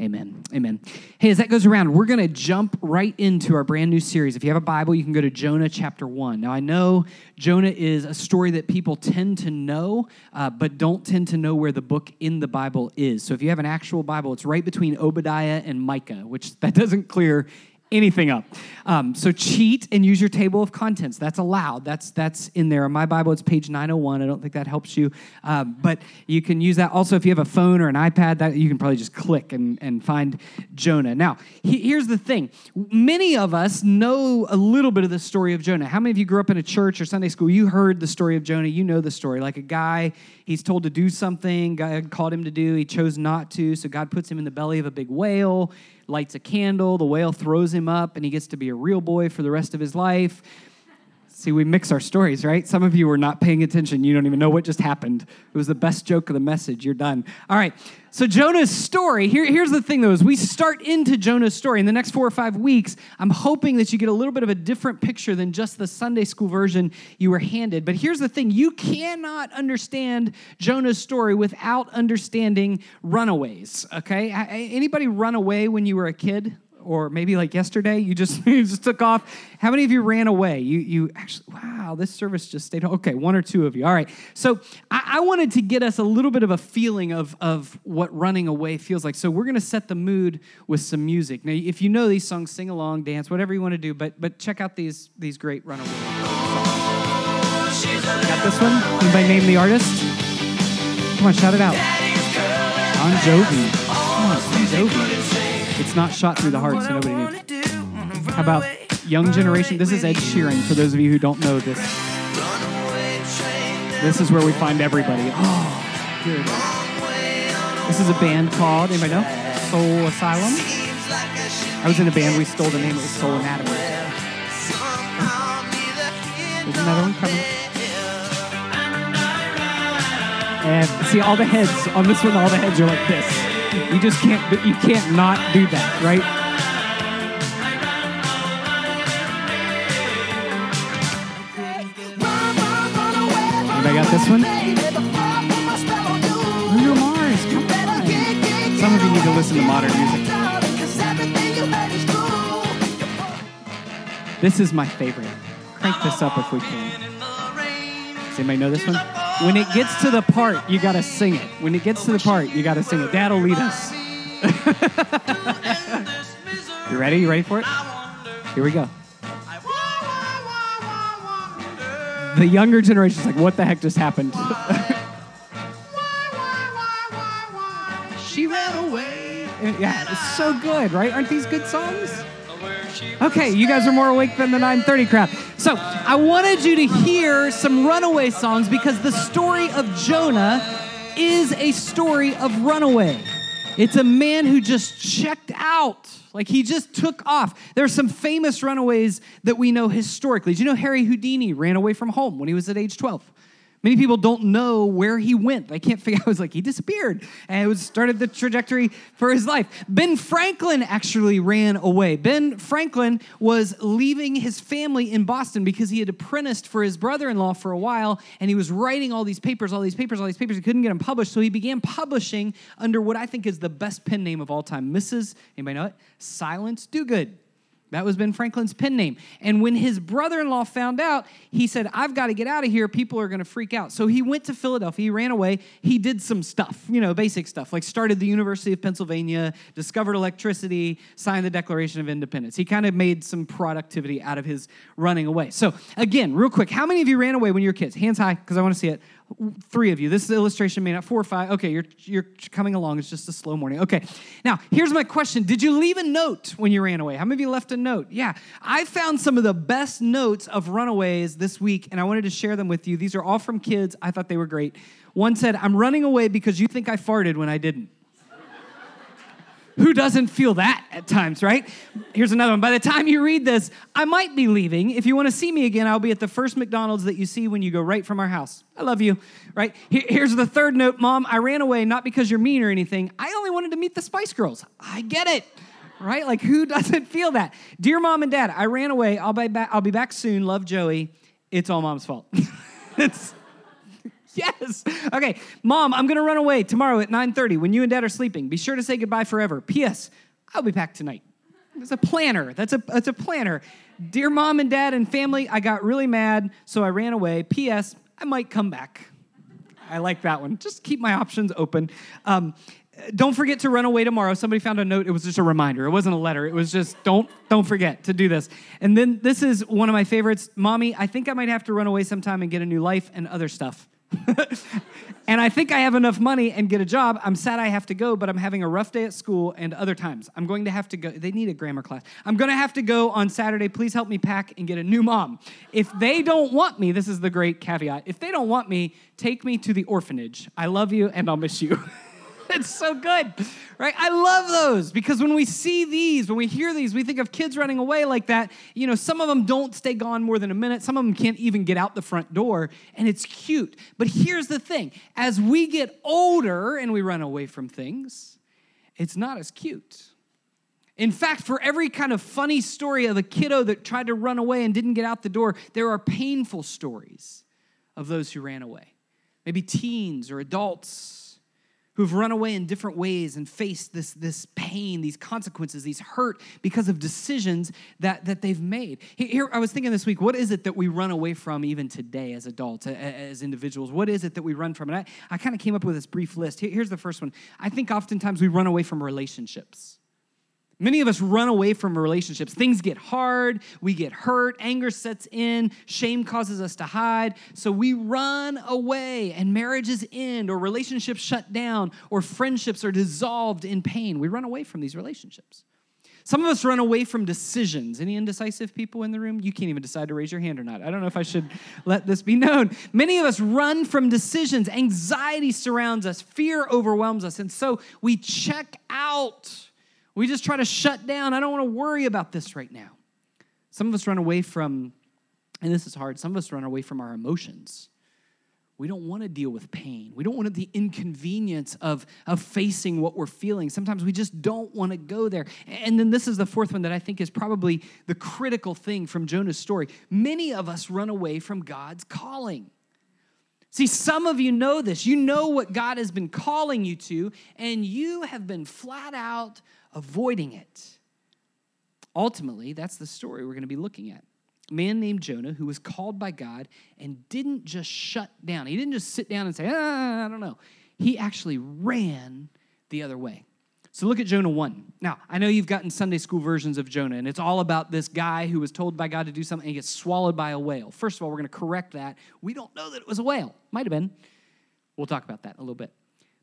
Amen. Amen. Hey, as that goes around, we're going to jump right into our brand new series. If you have a Bible, you can go to Jonah chapter 1. Now, I know Jonah is a story that people tend to know, uh, but don't tend to know where the book in the Bible is. So if you have an actual Bible, it's right between Obadiah and Micah, which that doesn't clear anything up. Um, so cheat and use your table of contents. That's allowed. That's that's in there. In my Bible, it's page 901. I don't think that helps you, um, but you can use that. Also, if you have a phone or an iPad, that you can probably just click and, and find Jonah. Now, he, here's the thing. Many of us know a little bit of the story of Jonah. How many of you grew up in a church or Sunday school? You heard the story of Jonah. You know the story. Like a guy, he's told to do something. God called him to do. He chose not to. So God puts him in the belly of a big whale lights a candle, the whale throws him up, and he gets to be a real boy for the rest of his life. See, we mix our stories, right? Some of you were not paying attention. You don't even know what just happened. It was the best joke of the message. You're done. All right. So Jonah's story, here, here's the thing though, is we start into Jonah's story in the next four or five weeks, I'm hoping that you get a little bit of a different picture than just the Sunday school version you were handed. But here's the thing, you cannot understand Jonah's story without understanding runaways, okay? Anybody run away when you were a kid? Or maybe like yesterday, you just you just took off. How many of you ran away? You you actually wow, this service just stayed. Okay, one or two of you. All right. So I, I wanted to get us a little bit of a feeling of of what running away feels like. So we're gonna set the mood with some music. Now, if you know these songs, sing along, dance, whatever you want to do. But but check out these these great runaway. Got this one? Anybody name the artist? Come on, shout it out. Bon Jovi. Come on, Bon Jovi. It's not shot through the heart, so nobody knew. How about Young Generation? This is Ed Sheeran, for those of you who don't know this. This is where we find everybody. Oh, here. This is a band called, anybody know? Soul Asylum. I was in a band, we stole the name, it was Soul Anatomy. There's another one coming. And see all the heads on this one, all the heads are like this. You just can't you can't not do that, right? Anybody got this one? Bruno Mars, come on. Some of you need to listen to modern music. This is my favorite. Crank this up if we can. Does anybody know this one? When it gets to the part, you gotta sing it. When it gets to the part, you gotta sing it. Dad'll lead us. you ready? You ready for it? Here we go. The younger generation's like, what the heck just happened? she ran away. Yeah, it's so good, right? Aren't these good songs? Okay, you guys are more awake than the 930 crowd. So I wanted you to hear some runaway songs because the story of Jonah is a story of runaway. It's a man who just checked out. Like he just took off. There are some famous runaways that we know historically. Do you know Harry Houdini ran away from home when he was at age 12? Many people don't know where he went. I can't figure out. I was like, he disappeared. And it was started the trajectory for his life. Ben Franklin actually ran away. Ben Franklin was leaving his family in Boston because he had apprenticed for his brother-in-law for a while, and he was writing all these papers, all these papers, all these papers. He couldn't get them published, so he began publishing under what I think is the best pen name of all time. Mrs. Anybody know it? Silence Dogood. That was Ben Franklin's pen name. And when his brother in law found out, he said, I've got to get out of here. People are going to freak out. So he went to Philadelphia. He ran away. He did some stuff, you know, basic stuff, like started the University of Pennsylvania, discovered electricity, signed the Declaration of Independence. He kind of made some productivity out of his running away. So, again, real quick, how many of you ran away when you were kids? Hands high, because I want to see it three of you. This illustration may not four or five. Okay, you're you're coming along. It's just a slow morning. Okay. Now, here's my question. Did you leave a note when you ran away? How many of you left a note? Yeah. I found some of the best notes of runaways this week, and I wanted to share them with you. These are all from kids. I thought they were great. One said, I'm running away because you think I farted when I didn't. Who doesn't feel that at times, right? Here's another one. By the time you read this, I might be leaving. If you want to see me again, I'll be at the first McDonald's that you see when you go right from our house. I love you, right? Here's the third note Mom, I ran away not because you're mean or anything. I only wanted to meet the Spice Girls. I get it right? Like who doesn't feel that? Dear mom and dad, I ran away. I'll be back. I'll be back soon. Love Joey. It's all mom's fault. it's yes. Okay, mom, I'm gonna run away tomorrow at 9:30 when you and dad are sleeping. Be sure to say goodbye forever. P.S. I'll be back tonight. It's a planner. That's a that's a planner. Dear mom and dad and family, I got really mad, so I ran away. P.S. I might come back. I like that one. Just keep my options open. Um, don't forget to run away tomorrow. Somebody found a note. It was just a reminder. It wasn't a letter. It was just don't don't forget to do this. And then this is one of my favorites. Mommy, I think I might have to run away sometime and get a new life and other stuff. and I think I have enough money and get a job. I'm sad I have to go, but I'm having a rough day at school and other times. I'm going to have to go. They need a grammar class. I'm going to have to go on Saturday. Please help me pack and get a new mom. If they don't want me, this is the great caveat. If they don't want me, take me to the orphanage. I love you and I'll miss you. it's so good, right? I love those because when we see these, when we hear these, we think of kids running away like that. You know, some of them don't stay gone more than a minute, some of them can't even get out the front door, and it's cute. But here's the thing as we get older and we run away from things, it's not as cute. In fact, for every kind of funny story of a kiddo that tried to run away and didn't get out the door, there are painful stories of those who ran away. Maybe teens or adults who've run away in different ways and faced this, this pain, these consequences, these hurt because of decisions that, that they've made. Here, I was thinking this week, what is it that we run away from even today as adults, as individuals? What is it that we run from? And I, I kind of came up with this brief list. Here's the first one. I think oftentimes we run away from relationships. Many of us run away from relationships. Things get hard, we get hurt, anger sets in, shame causes us to hide. So we run away, and marriages end, or relationships shut down, or friendships are dissolved in pain. We run away from these relationships. Some of us run away from decisions. Any indecisive people in the room? You can't even decide to raise your hand or not. I don't know if I should let this be known. Many of us run from decisions. Anxiety surrounds us, fear overwhelms us, and so we check out we just try to shut down. I don't want to worry about this right now. Some of us run away from, and this is hard, some of us run away from our emotions. We don't want to deal with pain. We don't want the inconvenience of, of facing what we're feeling. Sometimes we just don't want to go there. And then this is the fourth one that I think is probably the critical thing from Jonah's story. Many of us run away from God's calling. See, some of you know this. You know what God has been calling you to, and you have been flat out avoiding it. Ultimately, that's the story we're going to be looking at. A man named Jonah who was called by God and didn't just shut down. He didn't just sit down and say, ah, I don't know. He actually ran the other way. So look at Jonah 1. Now, I know you've gotten Sunday school versions of Jonah, and it's all about this guy who was told by God to do something and he gets swallowed by a whale. First of all, we're going to correct that. We don't know that it was a whale. Might have been. We'll talk about that in a little bit.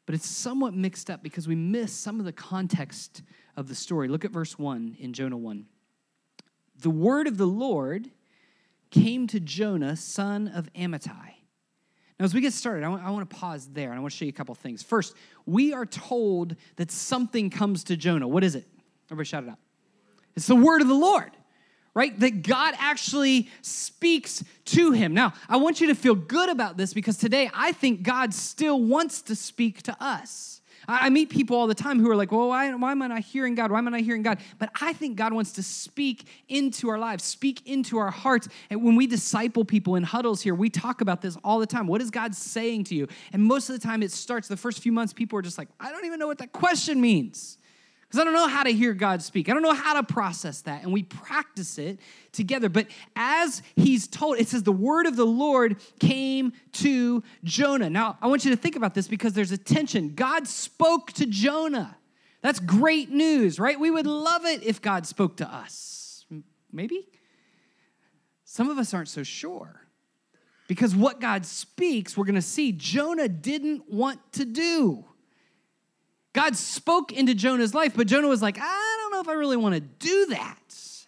But it's somewhat mixed up because we miss some of the context of the story. Look at verse 1 in Jonah 1. The word of the Lord came to Jonah, son of Amittai. Now, as we get started, I want, I want to pause there and I want to show you a couple things. First, we are told that something comes to Jonah. What is it? Everybody shout it out. It's the word of the Lord, right? That God actually speaks to him. Now, I want you to feel good about this because today I think God still wants to speak to us. I, meet people all the time who are like, well, why, why am I not hearing God? Why am I not hearing God? But I think God wants to speak into our lives, speak into our hearts. And when we disciple people in huddles here, we talk about this all the time. What is God saying to you? And most of the time, it starts the first few months, people are just like, I don't even know what that question means. Because I don't know how to hear God speak. I don't know how to process that. And we practice it together. But as he's told, it says the word of the Lord came to Jonah. Now, I want you to think about this because there's a tension. God spoke to Jonah. That's great news, right? We would love it if God spoke to us. Maybe? Some of us aren't so sure. Because what God speaks, we're going to see Jonah didn't want to do. God spoke into Jonah's life, but Jonah was like, I don't know if I really want to do that.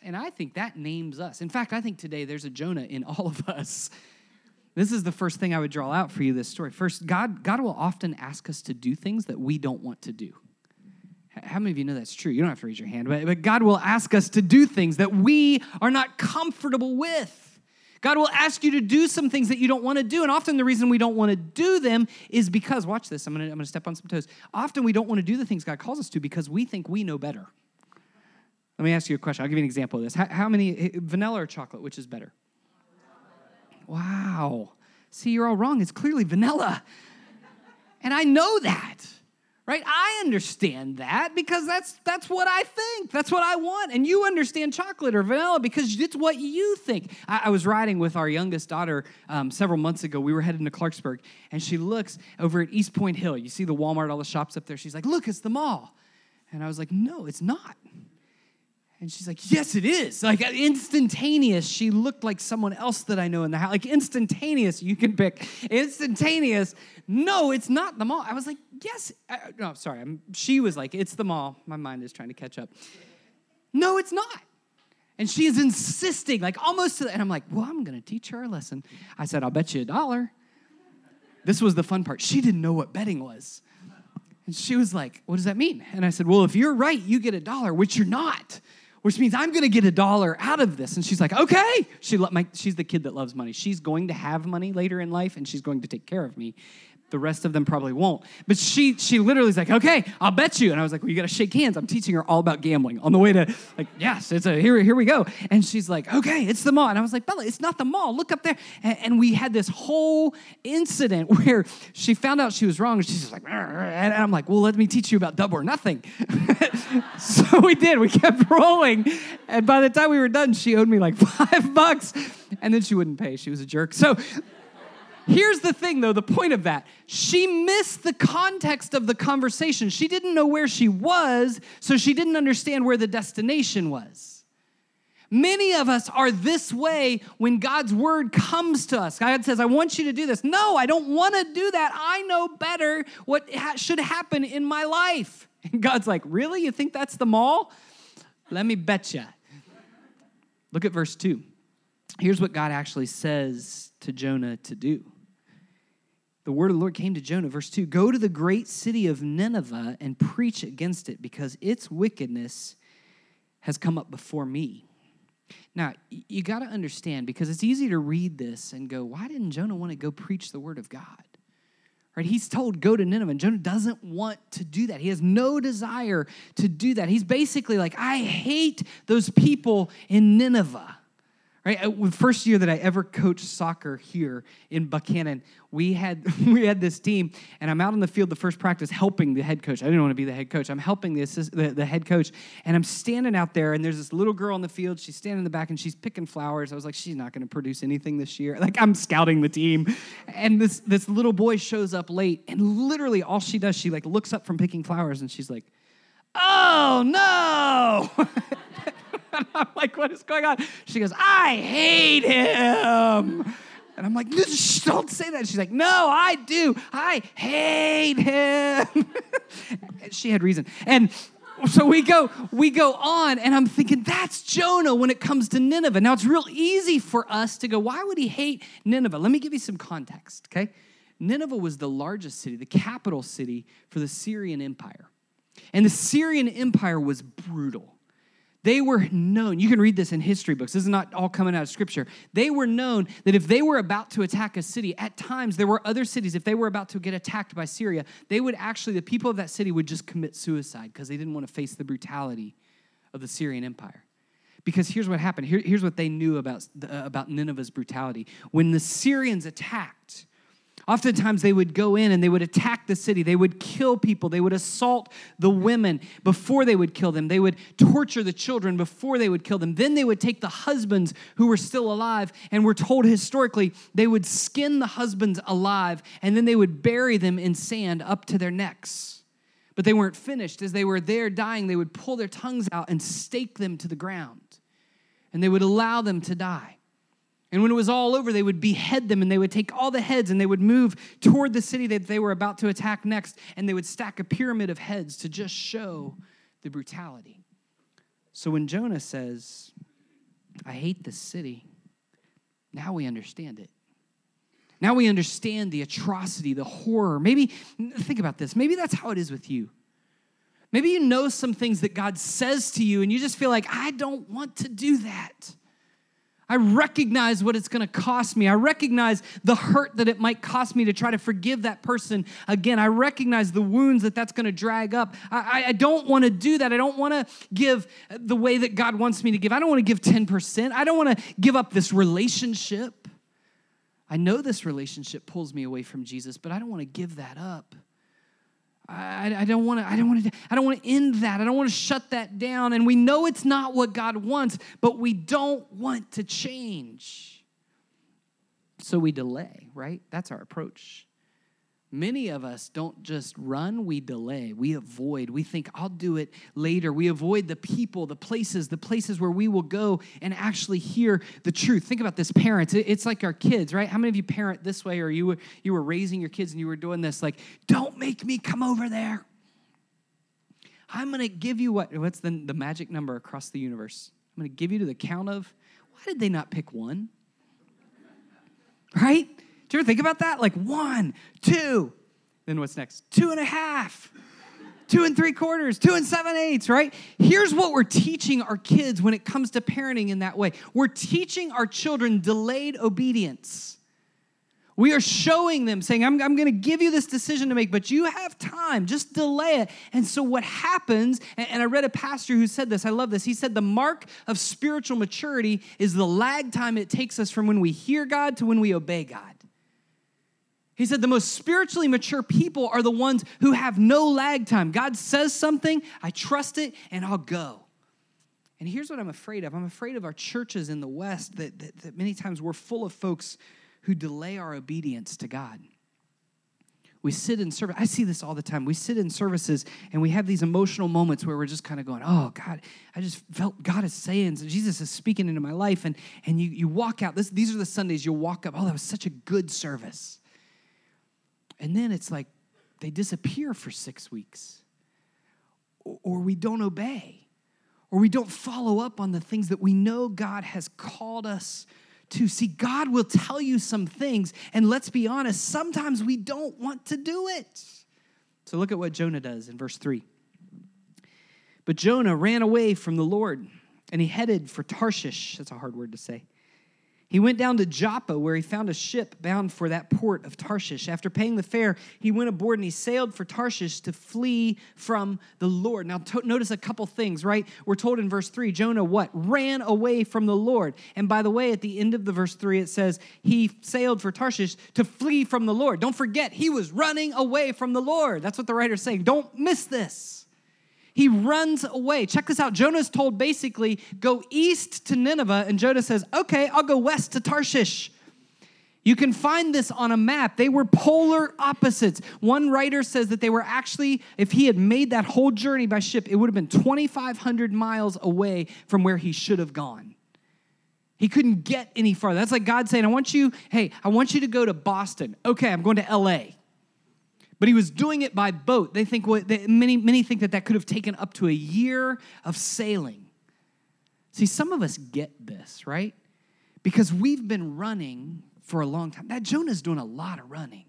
And I think that names us. In fact, I think today there's a Jonah in all of us. This is the first thing I would draw out for you this story. First, God, God will often ask us to do things that we don't want to do. How many of you know that's true? You don't have to raise your hand, but, but God will ask us to do things that we are not comfortable with. God will ask you to do some things that you don't want to do. And often the reason we don't want to do them is because, watch this, I'm going to, I'm to step on some toes. Often we don't want to do the things God calls us to because we think we know better. Let me ask you a question. I'll give you an example of this. How, how many, vanilla or chocolate, which is better? Wow. See, you're all wrong. It's clearly vanilla. And I know that right? I understand that because that's that's what i think. That's what i want. And you understand chocolate or vanilla because it's what you think. I, I was riding with our youngest daughter um, several months ago. We were heading to clarksburg and she looks over at east point hill. You see the walmart all the shops up there. She's like look it's the mall. And i was like no it's not and she's like, Yes, it is. Like uh, instantaneous. She looked like someone else that I know in the house. Like instantaneous, you can pick. Instantaneous. No, it's not the mall. I was like, Yes. I, no, sorry. I'm, she was like, It's the mall. My mind is trying to catch up. No, it's not. And she is insisting, like almost to the, and I'm like, Well, I'm going to teach her a lesson. I said, I'll bet you a dollar. This was the fun part. She didn't know what betting was. And she was like, What does that mean? And I said, Well, if you're right, you get a dollar, which you're not which means I'm going to get a dollar out of this. And she's like, okay. She, my, she's the kid that loves money. She's going to have money later in life, and she's going to take care of me. The rest of them probably won't. But she she literally is like, okay, I'll bet you. And I was like, well, you gotta shake hands. I'm teaching her all about gambling on the way to like, yes, it's a here, here we go. And she's like, okay, it's the mall. And I was like, Bella, it's not the mall. Look up there. And, and we had this whole incident where she found out she was wrong. And she's just like, and I'm like, well, let me teach you about double or nothing. so we did. We kept rolling. And by the time we were done, she owed me like five bucks. And then she wouldn't pay. She was a jerk. So Here's the thing, though, the point of that. She missed the context of the conversation. She didn't know where she was, so she didn't understand where the destination was. Many of us are this way when God's word comes to us. God says, I want you to do this. No, I don't want to do that. I know better what ha- should happen in my life. And God's like, Really? You think that's the mall? Let me bet you. Look at verse 2. Here's what God actually says to Jonah to do the word of the Lord came to Jonah, verse 2 Go to the great city of Nineveh and preach against it, because its wickedness has come up before me. Now, you got to understand, because it's easy to read this and go, Why didn't Jonah want to go preach the word of God? Right? He's told, Go to Nineveh, and Jonah doesn't want to do that. He has no desire to do that. He's basically like, I hate those people in Nineveh. Right? Uh, first year that I ever coached soccer here in Buckhannon, we had we had this team, and I'm out on the field the first practice helping the head coach. I didn't want to be the head coach. I'm helping the, assist, the, the head coach, and I'm standing out there, and there's this little girl on the field. She's standing in the back, and she's picking flowers. I was like, she's not going to produce anything this year. Like I'm scouting the team, and this this little boy shows up late, and literally all she does, she like looks up from picking flowers, and she's like, "Oh no!" And I'm like, what is going on? She goes, I hate him. And I'm like, don't say that. She's like, no, I do. I hate him. she had reason. And so we go, we go on, and I'm thinking that's Jonah when it comes to Nineveh. Now it's real easy for us to go, why would he hate Nineveh? Let me give you some context, okay? Nineveh was the largest city, the capital city for the Syrian Empire. And the Syrian Empire was brutal. They were known, you can read this in history books, this is not all coming out of scripture. They were known that if they were about to attack a city, at times there were other cities, if they were about to get attacked by Syria, they would actually, the people of that city would just commit suicide because they didn't want to face the brutality of the Syrian Empire. Because here's what happened. Here, here's what they knew about, uh, about Nineveh's brutality. When the Syrians attacked, Oftentimes, they would go in and they would attack the city. They would kill people. They would assault the women before they would kill them. They would torture the children before they would kill them. Then they would take the husbands who were still alive, and we're told historically they would skin the husbands alive, and then they would bury them in sand up to their necks. But they weren't finished. As they were there dying, they would pull their tongues out and stake them to the ground, and they would allow them to die. And when it was all over, they would behead them and they would take all the heads and they would move toward the city that they were about to attack next and they would stack a pyramid of heads to just show the brutality. So when Jonah says, I hate this city, now we understand it. Now we understand the atrocity, the horror. Maybe, think about this. Maybe that's how it is with you. Maybe you know some things that God says to you and you just feel like, I don't want to do that. I recognize what it's going to cost me. I recognize the hurt that it might cost me to try to forgive that person again. I recognize the wounds that that's going to drag up. I, I don't want to do that. I don't want to give the way that God wants me to give. I don't want to give 10%. I don't want to give up this relationship. I know this relationship pulls me away from Jesus, but I don't want to give that up. I, I don't want to. I don't want to. I don't want to end that. I don't want to shut that down. And we know it's not what God wants, but we don't want to change. So we delay. Right? That's our approach. Many of us don't just run, we delay, we avoid. We think, I'll do it later. We avoid the people, the places, the places where we will go and actually hear the truth. Think about this, parents. It's like our kids, right? How many of you parent this way or you were, you were raising your kids and you were doing this? Like, don't make me come over there. I'm going to give you what? What's the, the magic number across the universe? I'm going to give you to the count of. Why did they not pick one? Right? Do you ever think about that? Like one, two, then what's next? Two and a half, two and three quarters, two and seven eighths, right? Here's what we're teaching our kids when it comes to parenting in that way we're teaching our children delayed obedience. We are showing them, saying, I'm, I'm going to give you this decision to make, but you have time. Just delay it. And so, what happens, and, and I read a pastor who said this, I love this. He said, The mark of spiritual maturity is the lag time it takes us from when we hear God to when we obey God. He said the most spiritually mature people are the ones who have no lag time. God says something, I trust it, and I'll go. And here's what I'm afraid of I'm afraid of our churches in the West that, that, that many times we're full of folks who delay our obedience to God. We sit in service. I see this all the time. We sit in services and we have these emotional moments where we're just kind of going, oh, God, I just felt God is saying, Jesus is speaking into my life. And, and you, you walk out. This, these are the Sundays you'll walk up. Oh, that was such a good service. And then it's like they disappear for six weeks, or we don't obey, or we don't follow up on the things that we know God has called us to. See, God will tell you some things, and let's be honest, sometimes we don't want to do it. So look at what Jonah does in verse 3. But Jonah ran away from the Lord, and he headed for Tarshish. That's a hard word to say he went down to Joppa, where he found a ship bound for that port of Tarshish. After paying the fare, he went aboard and he sailed for Tarshish to flee from the Lord. Now, to- notice a couple things, right? We're told in verse 3 Jonah what? Ran away from the Lord. And by the way, at the end of the verse 3, it says he sailed for Tarshish to flee from the Lord. Don't forget, he was running away from the Lord. That's what the writer's saying. Don't miss this. He runs away. Check this out. Jonah's told basically, go east to Nineveh, and Jonah says, okay, I'll go west to Tarshish. You can find this on a map. They were polar opposites. One writer says that they were actually, if he had made that whole journey by ship, it would have been 2,500 miles away from where he should have gone. He couldn't get any farther. That's like God saying, I want you, hey, I want you to go to Boston. Okay, I'm going to LA. But he was doing it by boat. They think what they, many many think that that could have taken up to a year of sailing. See, some of us get this, right? Because we've been running for a long time. That Jonah's doing a lot of running.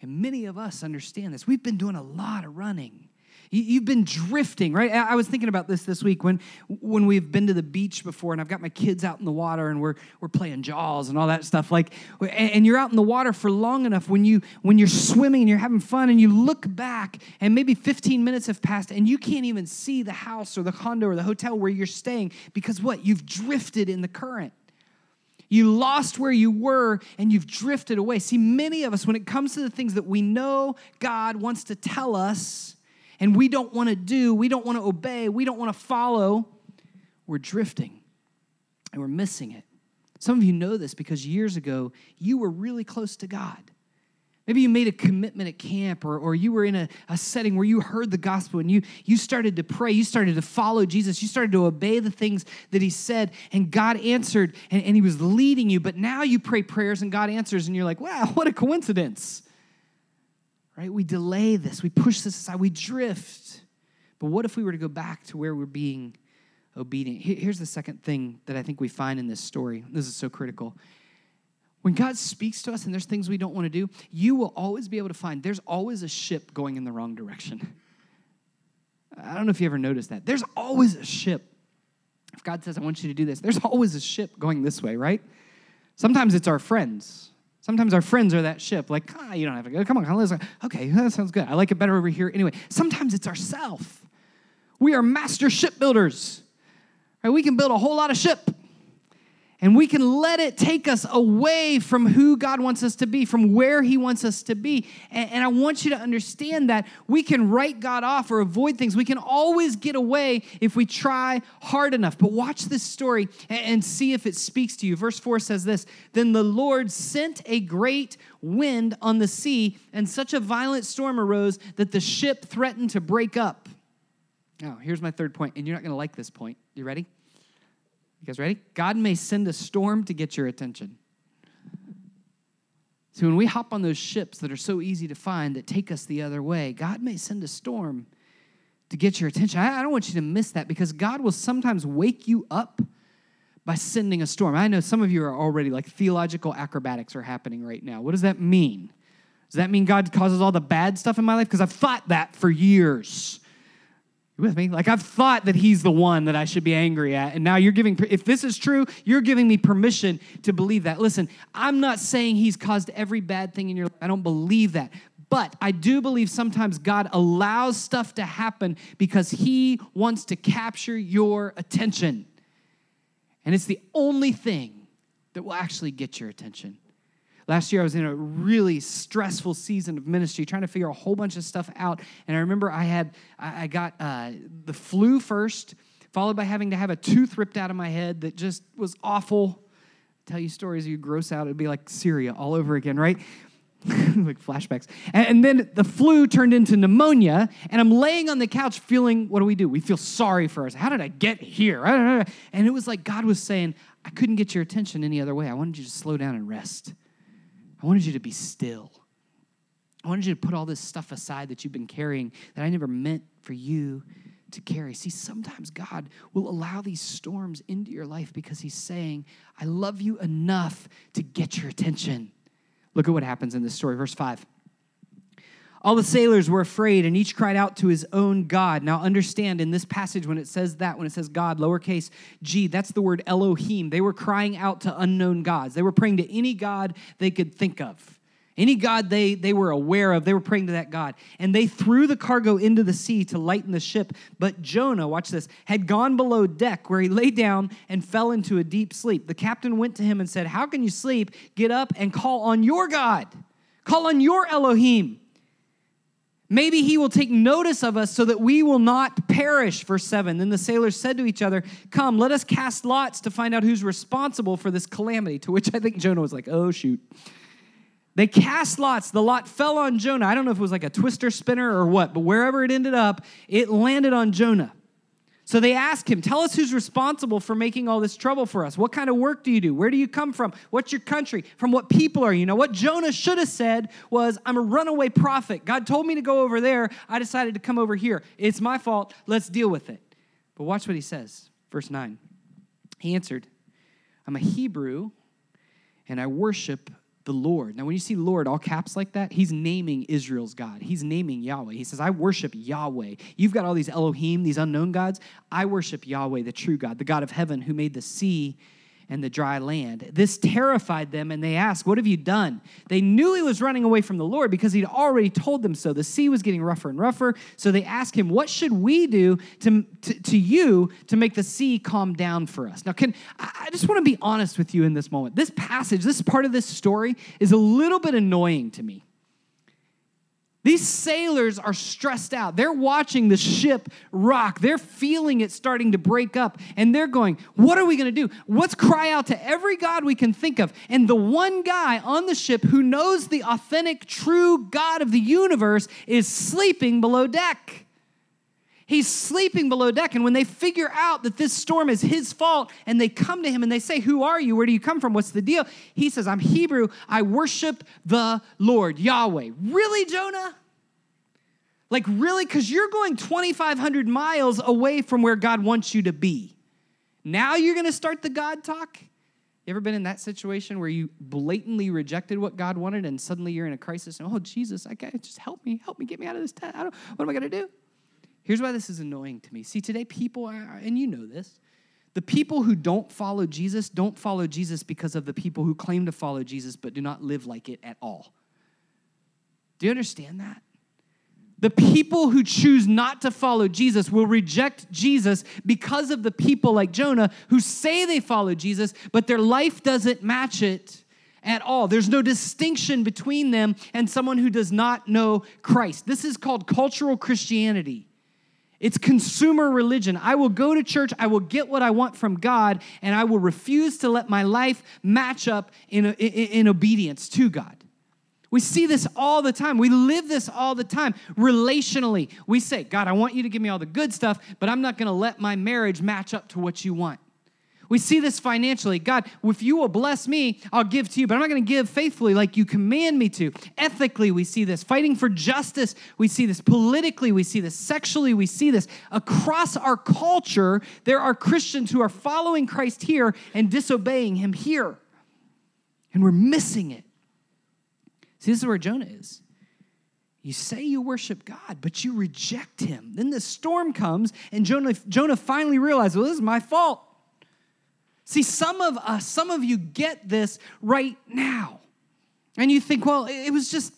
And many of us understand this. We've been doing a lot of running. You've been drifting, right? I was thinking about this this week when, when we've been to the beach before, and I've got my kids out in the water, and we're, we're playing jaws and all that stuff. Like, and you're out in the water for long enough when you when you're swimming and you're having fun, and you look back, and maybe 15 minutes have passed, and you can't even see the house or the condo or the hotel where you're staying because what? You've drifted in the current. You lost where you were and you've drifted away. See, many of us, when it comes to the things that we know God wants to tell us, and we don't want to do, we don't want to obey, we don't want to follow, we're drifting and we're missing it. Some of you know this because years ago you were really close to God. Maybe you made a commitment at camp or, or you were in a, a setting where you heard the gospel and you, you started to pray, you started to follow Jesus, you started to obey the things that he said, and God answered and, and he was leading you. But now you pray prayers and God answers, and you're like, wow, what a coincidence right? We delay this, we push this aside, we drift. But what if we were to go back to where we're being obedient? Here's the second thing that I think we find in this story. This is so critical. When God speaks to us and there's things we don't want to do, you will always be able to find there's always a ship going in the wrong direction. I don't know if you ever noticed that. There's always a ship. If God says, I want you to do this, there's always a ship going this way, right? Sometimes it's our friends. Sometimes our friends are that ship, like, ah, you don't have to go. Come on, let's Okay, that sounds good. I like it better over here anyway. Sometimes it's ourself. We are master shipbuilders. Right? We can build a whole lot of ship. And we can let it take us away from who God wants us to be, from where He wants us to be. And, and, I want you to understand that we can write God off or avoid things. We can always get away if we try hard enough. But watch this story and, and see if it speaks to you. Verse 4 says this Then the Lord sent a great wind on the sea, and such a violent storm arose that the ship threatened to break up. Now, here's my third point, and you're not going to like this point. You ready? You guys ready? God may send a storm to get your attention. So when we hop on those ships that are so easy to find that take us the other way, God may send a storm to get your attention. I, don't want you to miss that because God will sometimes wake you up by sending a storm. I know some of you are already like theological acrobatics are happening right now. What does that mean? Does that mean God causes all the bad stuff in my life? Because I've thought that for years. You with me? Like I've thought that he's the one that I should be angry at. And now you're giving, if this is true, you're giving me permission to believe that. Listen, I'm not saying he's caused every bad thing in your life. I don't believe that. But I do believe sometimes God allows stuff to happen because he wants to capture your attention. And it's the only thing that will actually get your attention. Last year, I was in a really stressful season of ministry, trying to figure a whole bunch of stuff out. And I remember I had, I got uh, the flu first, followed by having to have a tooth ripped out of my head that just was awful. tell you stories, you gross out. It'd be like Syria all over again, right? like flashbacks. And, and, then the flu turned into pneumonia, and I'm laying on the couch feeling, what do we do? We feel sorry for us. How did I get here? And it was like God was saying, I couldn't get your attention any other way. I wanted you to slow down and rest. I wanted you to be still. I wanted you to put all this stuff aside that you've been carrying that I never meant for you to carry. See, sometimes God will allow these storms into your life because He's saying, I love you enough to get your attention. Look at what happens in this story, verse 5. All the sailors were afraid, and each cried out to his own God. Now, understand in this passage, when it says that, when it says God, lowercase g, that's the word Elohim. They were crying out to unknown gods. They were praying to any God they could think of. Any God they, they were aware of, they were praying to that God. And they threw the cargo into the sea to lighten the ship. But Jonah, watch this, had gone below deck where he lay down and fell into a deep sleep. The captain went to him and said, How can you sleep? Get up and call on your God. Call on your Elohim. Maybe he will take notice of us so that we will not perish. Verse 7. Then the sailors said to each other, Come, let us cast lots to find out who's responsible for this calamity. To which I think Jonah was like, Oh, shoot. They cast lots. The lot fell on Jonah. I don't know if it was like a twister spinner or what, but wherever it ended up, it landed on Jonah. So they ask him, Tell us who's responsible for making all this trouble for us. What kind of work do you do? Where do you come from? What's your country? From what people are you? Know what Jonah should have said was, I'm a runaway prophet. God told me to go over there. I decided to come over here. It's my fault. Let's deal with it. But watch what he says. Verse 9. He answered, I'm a Hebrew and I worship the Lord. Now, when you see Lord, all caps like that, he's naming Israel's God. He's naming Yahweh. He says, I worship Yahweh. You've got all these Elohim, these unknown gods. I worship Yahweh, the true God, the God of heaven who made the sea and the dry land. This terrified them, and they asked, What have you done? They knew he was running away from the Lord because he'd already told them so. The sea was getting rougher and rougher. So they asked him, What should we do to, to, to you to make the sea calm down for us? Now, can I just want to be honest with you in this moment. This passage, this part of this story is a little bit annoying to me. These sailors are stressed out. They're watching the ship rock. They're feeling it starting to break up. And they're going, What are we going to do? Let's cry out to every God we can think of. And the one guy on the ship who knows the authentic, true God of the universe is sleeping below deck. He's sleeping below deck. And when they figure out that this storm is his fault and they come to him and they say, Who are you? Where do you come from? What's the deal? He says, I'm Hebrew. I worship the Lord, Yahweh. Really, Jonah? Like, really? Because you're going 2,500 miles away from where God wants you to be. Now you're going to start the God talk? You ever been in that situation where you blatantly rejected what God wanted and suddenly you're in a crisis and, oh, Jesus, I can't, just help me, help me, get me out of this tent. I don't, what am I going to do? Here's why this is annoying to me. See, today people are, and you know this, the people who don't follow Jesus don't follow Jesus because of the people who claim to follow Jesus but do not live like it at all. Do you understand that? The people who choose not to follow Jesus will reject Jesus because of the people like Jonah who say they follow Jesus, but their life doesn't match it at all. There's no distinction between them and someone who does not know Christ. This is called cultural Christianity. It's consumer religion. I will go to church, I will get what I want from God, and I will refuse to let my life match up in, in, in obedience to God. We see this all the time. We live this all the time. Relationally, we say, God, I want you to give me all the good stuff, but I'm not going to let my marriage match up to what you want. We see this financially. God, if you will bless me, I'll give to you, but I'm not going to give faithfully like you command me to. Ethically, we see this. Fighting for justice, we see this. Politically, we see this. Sexually, we see this. Across our culture, there are Christians who are following Christ here and disobeying him here. And we're missing it. See, this is where Jonah is. You say you worship God, but you reject him. Then the storm comes, and Jonah, Jonah finally realizes, well, this is my fault. See, some of us, some of you get this right now. And you think, well, it was just,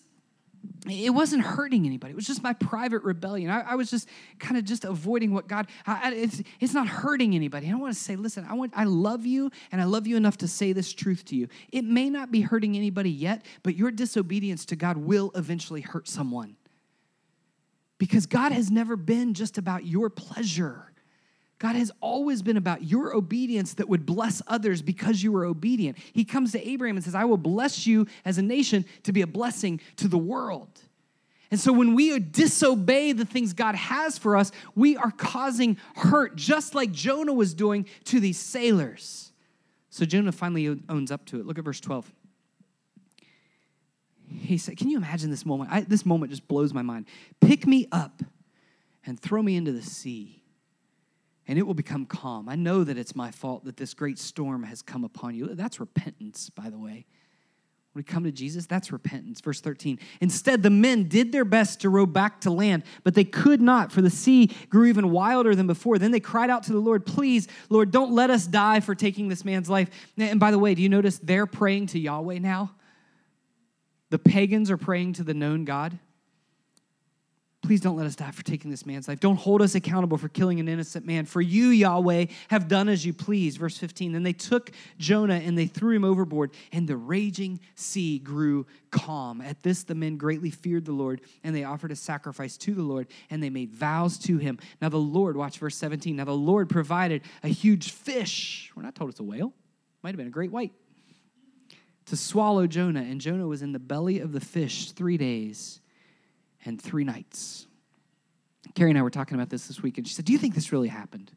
it wasn't hurting anybody. It was just my private rebellion. I, I was just kind of just avoiding what God, I, it's, it's not hurting anybody. I want to say, listen, I, want, I love you and I love you enough to say this truth to you. It may not be hurting anybody yet, but your disobedience to God will eventually hurt someone. Because God has never been just about your pleasure. God has always been about your obedience that would bless others because you were obedient. He comes to Abraham and says, I will bless you as a nation to be a blessing to the world. And so when we disobey the things God has for us, we are causing hurt, just like Jonah was doing to these sailors. So Jonah finally owns up to it. Look at verse 12. He said, Can you imagine this moment? I, this moment just blows my mind. Pick me up and throw me into the sea and it will become calm. I know that it's my fault that this great storm has come upon you. That's repentance, by the way. When we come to Jesus, that's repentance. Verse 13. Instead, the men did their best to row back to land, but they could not, for the sea grew even wilder than before. Then they cried out to the Lord, Please, Lord, don't let us die for taking this man's life. And by the way, do you notice they're praying to Yahweh now? The pagans are praying to the known God. Please don't let us die for taking this man's life. Don't hold us accountable for killing an innocent man. For you, Yahweh, have done as you please. Verse 15. Then they took Jonah and they threw him overboard, and the raging sea grew calm. At this, the men greatly feared the Lord, and they offered a sacrifice to the Lord, and they made vows to him. Now, the Lord, watch verse 17. Now, the Lord provided a huge fish. We're not told it's a whale, might have been a great white to swallow Jonah, and Jonah was in the belly of the fish three days and three nights. Carrie and I were talking about this this week, and she said, Do you think this really happened?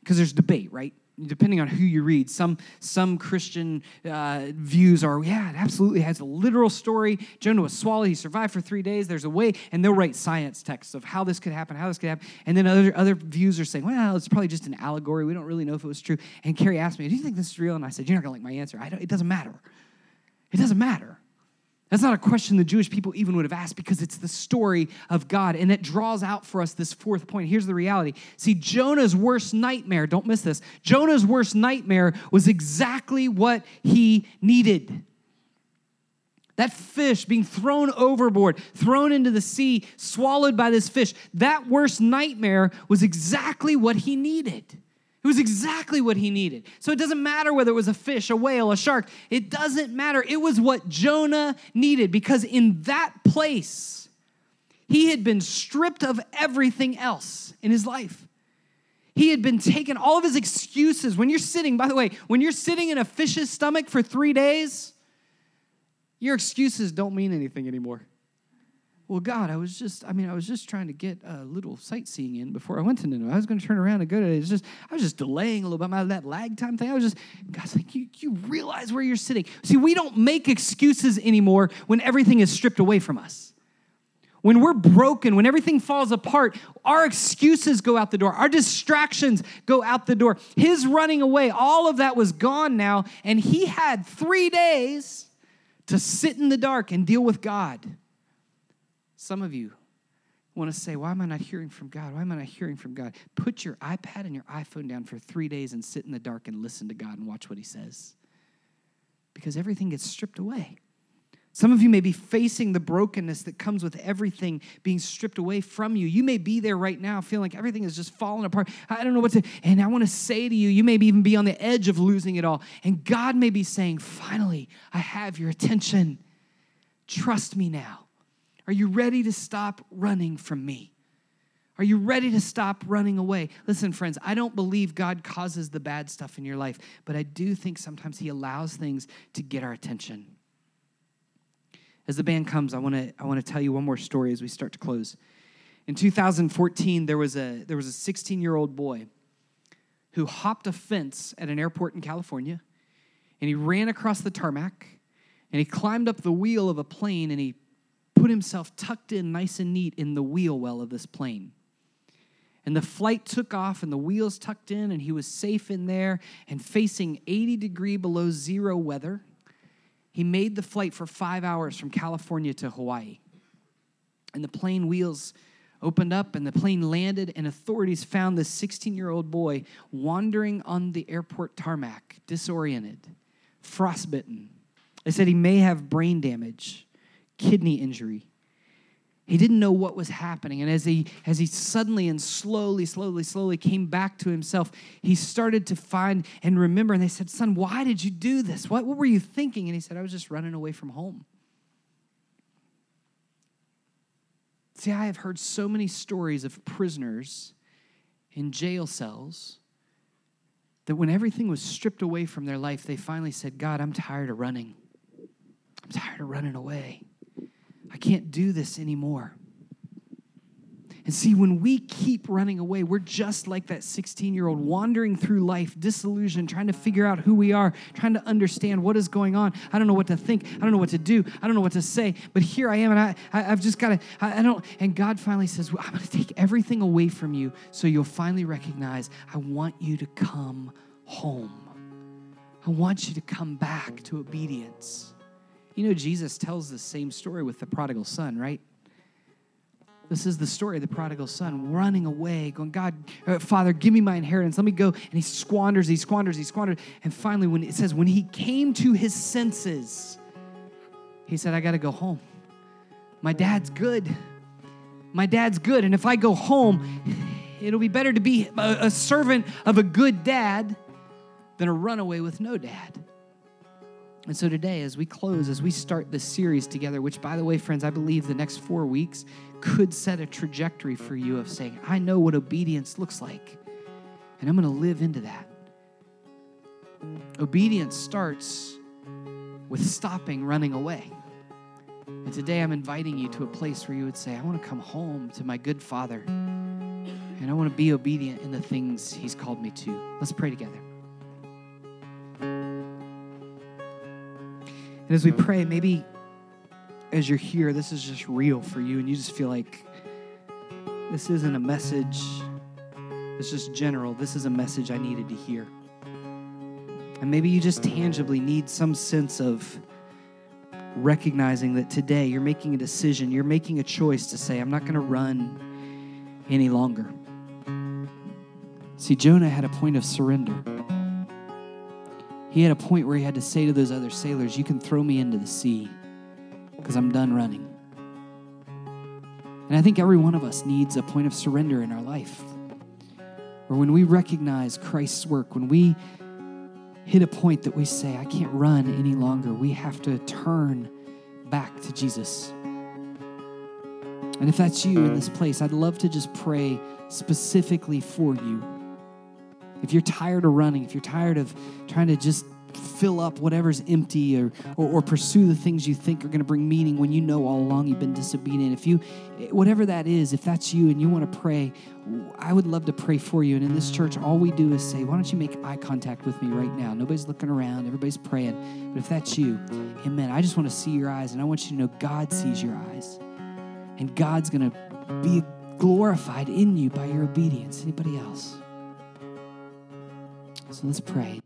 Because there's debate, right? Depending on who you read, some some Christian uh, views are, yeah, it absolutely has a literal story. Jonah was swallowed; he survived for three days. There's a way, and they'll write science texts of how this could happen, how this could happen. And then other other views are saying, well, it's probably just an allegory. We don't really know if it was true. And Carrie asked me, "Do you think this is real?" And I said, "You're not gonna like my answer. I don't, it doesn't matter. It doesn't matter." That's not a question the Jewish people even would have asked because it's the story of God. And it draws out for us this fourth point. Here's the reality. See, Jonah's worst nightmare, don't miss this. Jonah's worst nightmare was exactly what he needed. That fish being thrown overboard, thrown into the sea, swallowed by this fish, that worst nightmare was exactly what he needed. It was exactly what he needed. So it doesn't matter whether it was a fish, a whale, a shark. It doesn't matter. It was what Jonah needed because in that place, he had been stripped of everything else in his life. He had been taken, all of his excuses. When you're sitting, by the way, when you're sitting in a fish's stomach for three days, your excuses don't mean anything anymore well, God, I was just, I mean, I was just trying to get a little sightseeing in before I went to Nineveh. I was going to turn around and go to it. It's just, I was just delaying a little bit. My, that lag time thing, I was just, God's like, you, you realize where you're sitting. See, we don't make excuses anymore when everything is stripped away from us. When we're broken, when everything falls apart, our excuses go out the door. Our distractions go out the door. His running away, all of that was gone now. And he had three days to sit in the dark and deal with God. Some of you want to say, Why am I not hearing from God? Why am I not hearing from God? Put your iPad and your iPhone down for three days and sit in the dark and listen to God and watch what He says. Because everything gets stripped away. Some of you may be facing the brokenness that comes with everything being stripped away from you. You may be there right now feeling like everything is just falling apart. I don't know what to, and I want to say to you, you may even be on the edge of losing it all. And God may be saying, finally, I have your attention. Trust me now. Are you ready to stop running from me? Are you ready to stop running away? Listen, friends, I don't believe God causes the bad stuff in your life, but I do think sometimes He allows things to get our attention. As the band comes, I want to I want to tell you one more story as we start to close. In 2014, there was a there was a 16 year old boy who hopped a fence at an airport in California, and he ran across the tarmac, and he climbed up the wheel of a plane, and he put himself tucked in nice and neat in the wheel well of this plane. And the flight took off, and the wheels tucked in, and he was safe in there and facing 80 degree below zero weather. He made the flight for five hours from California to Hawaii. And the plane wheels opened up and the plane landed, and authorities found this 16 year old boy wandering on the airport tarmac, disoriented, frostbitten. They said he may have brain damage, kidney injury. He didn't know what was happening. And as he, as he suddenly and slowly, slowly, slowly came back to himself, he started to find and remember. And they said, Son, why did you do this? What, what were you thinking? And he said, I was just running away from home. See, I have heard so many stories of prisoners in jail cells that when everything was stripped away from their life, they finally said, God, I'm tired of running. I'm tired of running away. Can't do this anymore. And see, when we keep running away, we're just like that 16 year old wandering through life, disillusioned, trying to figure out who we are, trying to understand what is going on. I don't know what to think. I don't know what to do. I don't know what to say. But here I am, and I, I, have just got to, I, I, don't. And God finally says, well, I'm going to take everything away from you so you'll finally recognize I want you to come home. I want you to come back to obedience. You know, Jesus tells the same story with the prodigal son, right? This is the story of the prodigal son running away, going, God, uh, Father, give me my inheritance. Let me go. And he squanders, he squanders, he squanders. And finally, when it says, when he came to his senses, he said, I got to go home. My dad's good. My dad's good. And if I go home, it'll be better to be a, a servant of a good dad than a runaway with no dad. And so today, as we close, as we start this series together, which by the way, friends, I believe the next four weeks could set a trajectory for you of saying, I know what obedience looks like, and I'm going to live into that. Obedience starts with stopping running away. And today I'm inviting you to a place where you would say, I want to come home to my good father, and I want to be obedient in the things he's called me to. Let's pray together. And as we mm-hmm. pray, maybe as you're here, this is just real for you, and you just feel like this isn't a message, it's just general. This is a message I needed to hear. And maybe you just mm-hmm. tangibly need some sense of recognizing that today you're making a decision, you're making a choice to say, I'm not going to run any longer. See, Jonah had a point of surrender. He had a point where he had to say to those other sailors, You can throw me into the sea because I'm done running. And I think every one of us needs a point of surrender in our life. Where when we recognize Christ's work, when we hit a point that we say, I can't run any longer, we have to turn back to Jesus. And if that's you in this place, I'd love to just pray specifically for you if you're tired of running, if you're tired of trying to just fill up whatever's empty or, or, or pursue the things you think are going to bring meaning when you know all along you've been disobedient, if you, whatever that is, if that's you and you want to pray, I would love to pray for you. And in this church, all we do is say, why don't you make eye contact with me right now? Nobody's looking around, everybody's praying. But if that's you, amen. I just want to see your eyes and I want you to know God sees your eyes. And God's going to be glorified in you by your obedience. Anybody else? So let's pray.